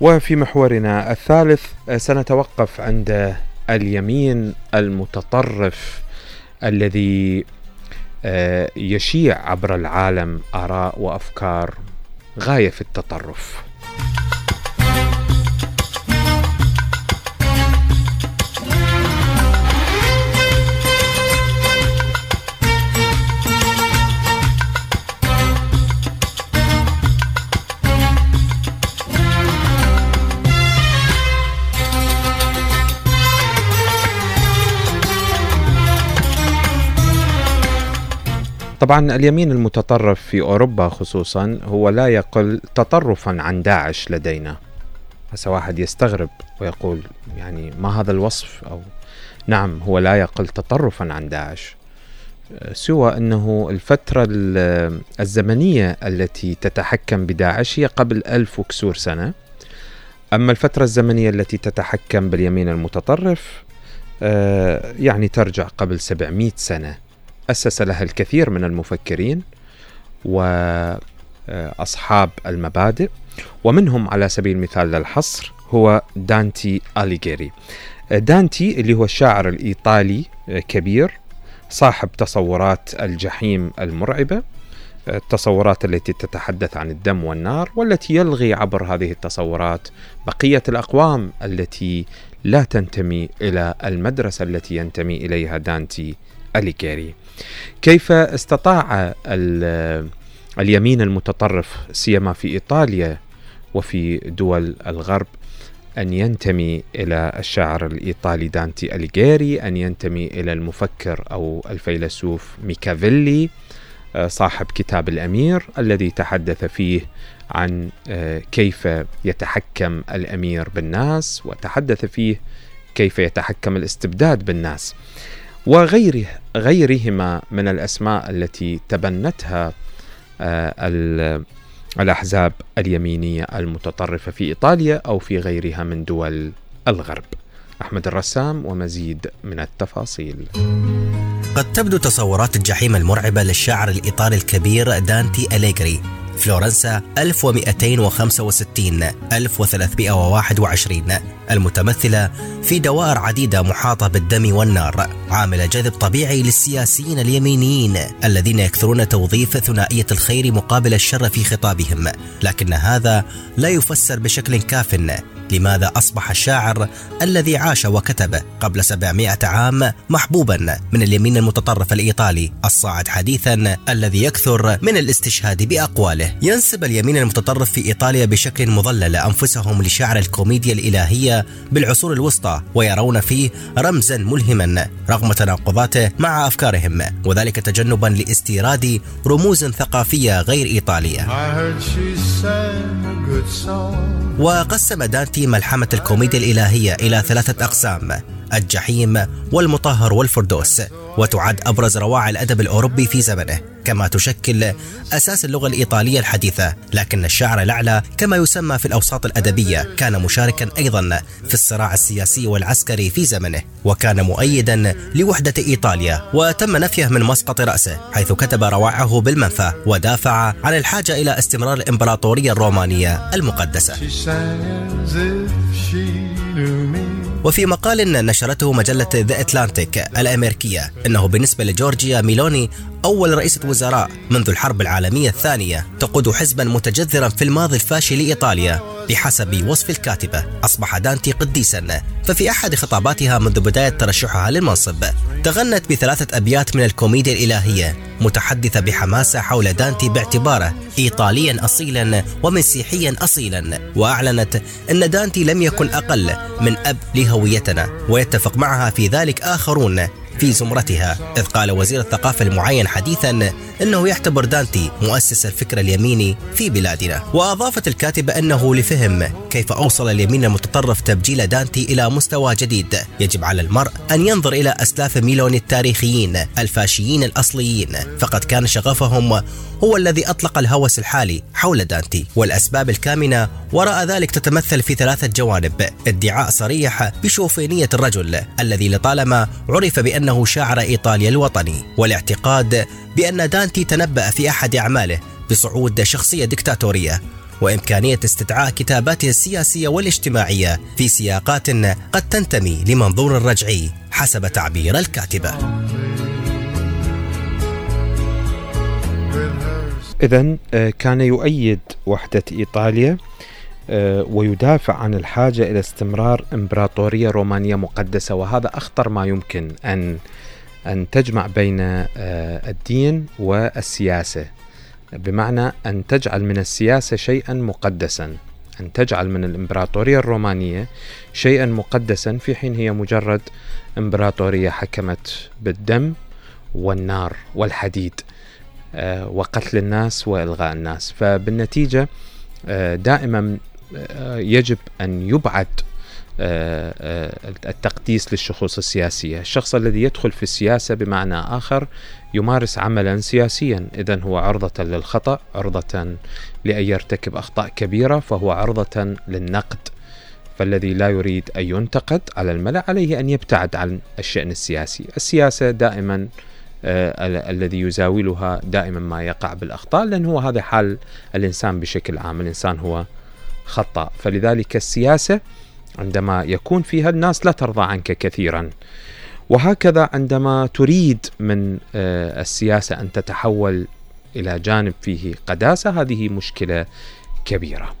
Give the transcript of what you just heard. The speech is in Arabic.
وفي محورنا الثالث سنتوقف عند اليمين المتطرف الذي آه، يشيع عبر العالم آراء وأفكار غاية في التطرف. طبعا اليمين المتطرف في أوروبا خصوصا هو لا يقل تطرفا عن داعش لدينا. هسه واحد يستغرب ويقول يعني ما هذا الوصف أو نعم هو لا يقل تطرفا عن داعش. سوى أنه الفترة الزمنية التي تتحكم بداعش هي قبل ألف وكسور سنة. أما الفترة الزمنية التي تتحكم باليمين المتطرف آه، يعني ترجع قبل 700 سنة. أسس لها الكثير من المفكرين وأصحاب المبادئ ومنهم على سبيل المثال للحصر هو دانتي أليغيري. دانتي اللي هو الشاعر الإيطالي كبير صاحب تصورات الجحيم المرعبة التصورات التي تتحدث عن الدم والنار والتي يلغي عبر هذه التصورات بقية الأقوام التي لا تنتمي إلى المدرسة التي ينتمي إليها دانتي أليغيري كيف استطاع اليمين المتطرف سيما في إيطاليا وفي دول الغرب أن ينتمي إلى الشاعر الإيطالي دانتي اليغيري أن ينتمي إلى المفكر أو الفيلسوف ميكافيلي آه، صاحب كتاب الأمير الذي تحدث فيه عن آه، كيف يتحكم الأمير بالناس وتحدث فيه كيف يتحكم الاستبداد بالناس. وغيره غيرهما من الأسماء التي تبنتها آه، الأحزاب اليمينية المتطرفة في إيطاليا أو في غيرها من دول الغرب. أحمد الرسام ومزيد من التفاصيل. قد تبدو تصورات الجحيم المرعبة للشاعر الإيطالي الكبير دانتي أليغري فلورنسا 1265 1321 المتمثلة في دوائر عديدة محاطة بالدم والنار عامل جذب طبيعي للسياسيين اليمينيين الذين يكثرون توظيف ثنائية الخير مقابل الشر في خطابهم. لكن هذا لا يفسر بشكل كاف لماذا أصبح الشاعر الذي عاش وكتب قبل 700 عام محبوبا من اليمين المتطرف الإيطالي الصاعد حديثا الذي يكثر من الاستشهاد بأقواله. ينسب اليمين المتطرف في إيطاليا بشكل مضلل أنفسهم لشعر الكوميديا الإلهية بالعصور الوسطى ويرون فيه رمزا ملهما رغم تناقضاته مع أفكارهم وذلك تجنبا لاستيراد رموز ثقافية غير إيطالية. وقسم دانتي ملحمة الكوميديا الإلهية إلى ثلاثة أقسام الجحيم والمطهر والفردوس وتعد أبرز رواعي الأدب الأوروبي في زمنه. كما تشكل أساس اللغة الإيطالية الحديثة لكن الشعر الأعلى كما يسمى في الأوساط الأدبية كان مشاركا أيضا في الصراع السياسي والعسكري في زمنه وكان مؤيدا لوحدة إيطاليا وتم نفيه من مسقط رأسه حيث كتب رواعه بالمنفى ودافع عن الحاجة إلى استمرار الإمبراطورية الرومانية. المقدسة. وفي مقال نشرته مجلة ذا أتلانتيك الأمريكية أنه بالنسبة لجورجيا ميلوني أول رئيسة وزراء منذ الحرب العالمية الثانية تقود حزبا متجذرا في الماضي الفاشي لإيطاليا بحسب وصف الكاتبة. أصبح دانتي قديسا ففي أحد خطاباتها منذ بداية ترشحها للمنصب. تغنت بثلاثة أبيات من الكوميديا الإلهية متحدثة بحماسة حول دانتي باعتباره إيطاليا أصيلا ومسيحيا أصيلا وأعلنت أن دانتي لم يكن أقل من أب لهويتنا ويتفق معها في ذلك آخرون في زمرتها إذ قال وزير الثقافة المعين حديثا أنه يعتبر دانتي مؤسس الفكر اليميني في بلادنا. وأضافت الكاتبة أنه لفهم كيف أوصل اليمين المتطرف تبجيل دانتي إلى مستوى جديد؟ يجب على المرء أن ينظر إلى أسلاف ميلوني التاريخيين الفاشيين الأصليين. فقد كان شغفهم هو الذي أطلق الهوس الحالي حول دانتي والأسباب الكامنة وراء ذلك تتمثل في ثلاثة جوانب. ادعاء صريح بشوفينية الرجل الذي لطالما عرف بأنه شاعر إيطاليا الوطني والاعتقاد بأن دانتي تنبأ في أحد أعماله بصعود شخصية دكتاتورية. وإمكانية استدعاء كتاباته السياسية والاجتماعية في سياقات قد تنتمي لمنظور الرجعي حسب تعبير الكاتبة إذا آه، كان يؤيد وحدة إيطاليا آه، ويدافع عن الحاجة إلى استمرار إمبراطورية رومانية مقدسة وهذا أخطر ما يمكن أن أن تجمع بين آه، الدين والسياسة. بمعنى أن تجعل من السياسة شيئا مقدسا أن تجعل من الإمبراطورية الرومانية شيئا مقدسا في حين هي مجرد إمبراطورية حكمت بالدم والنار والحديد آه، وقتل الناس وإلغاء الناس. فبالنتيجة آه، دائما آه، يجب أن يبعد التقديس للشخوص السياسية، الشخص الذي يدخل في السياسة بمعنى آخر يمارس عملا سياسيا، اذا هو عرضة للخطأ، عرضة لأن يرتكب أخطاء كبيرة، فهو عرضة للنقد. فالذي لا يريد أن ينتقد على الملأ عليه أن يبتعد عن الشأن السياسي، السياسة دائما آه الذي يزاولها دائما ما يقع بالأخطاء لأن هو هذا حال الإنسان بشكل عام. الإنسان هو خطاء فلذلك السياسة عندما يكون فيها الناس لا ترضى عنك كثيرا. وهكذا عندما تريد من آه السياسة أن تتحول إلى جانب فيه قداسة هذه مشكلة كبيرة.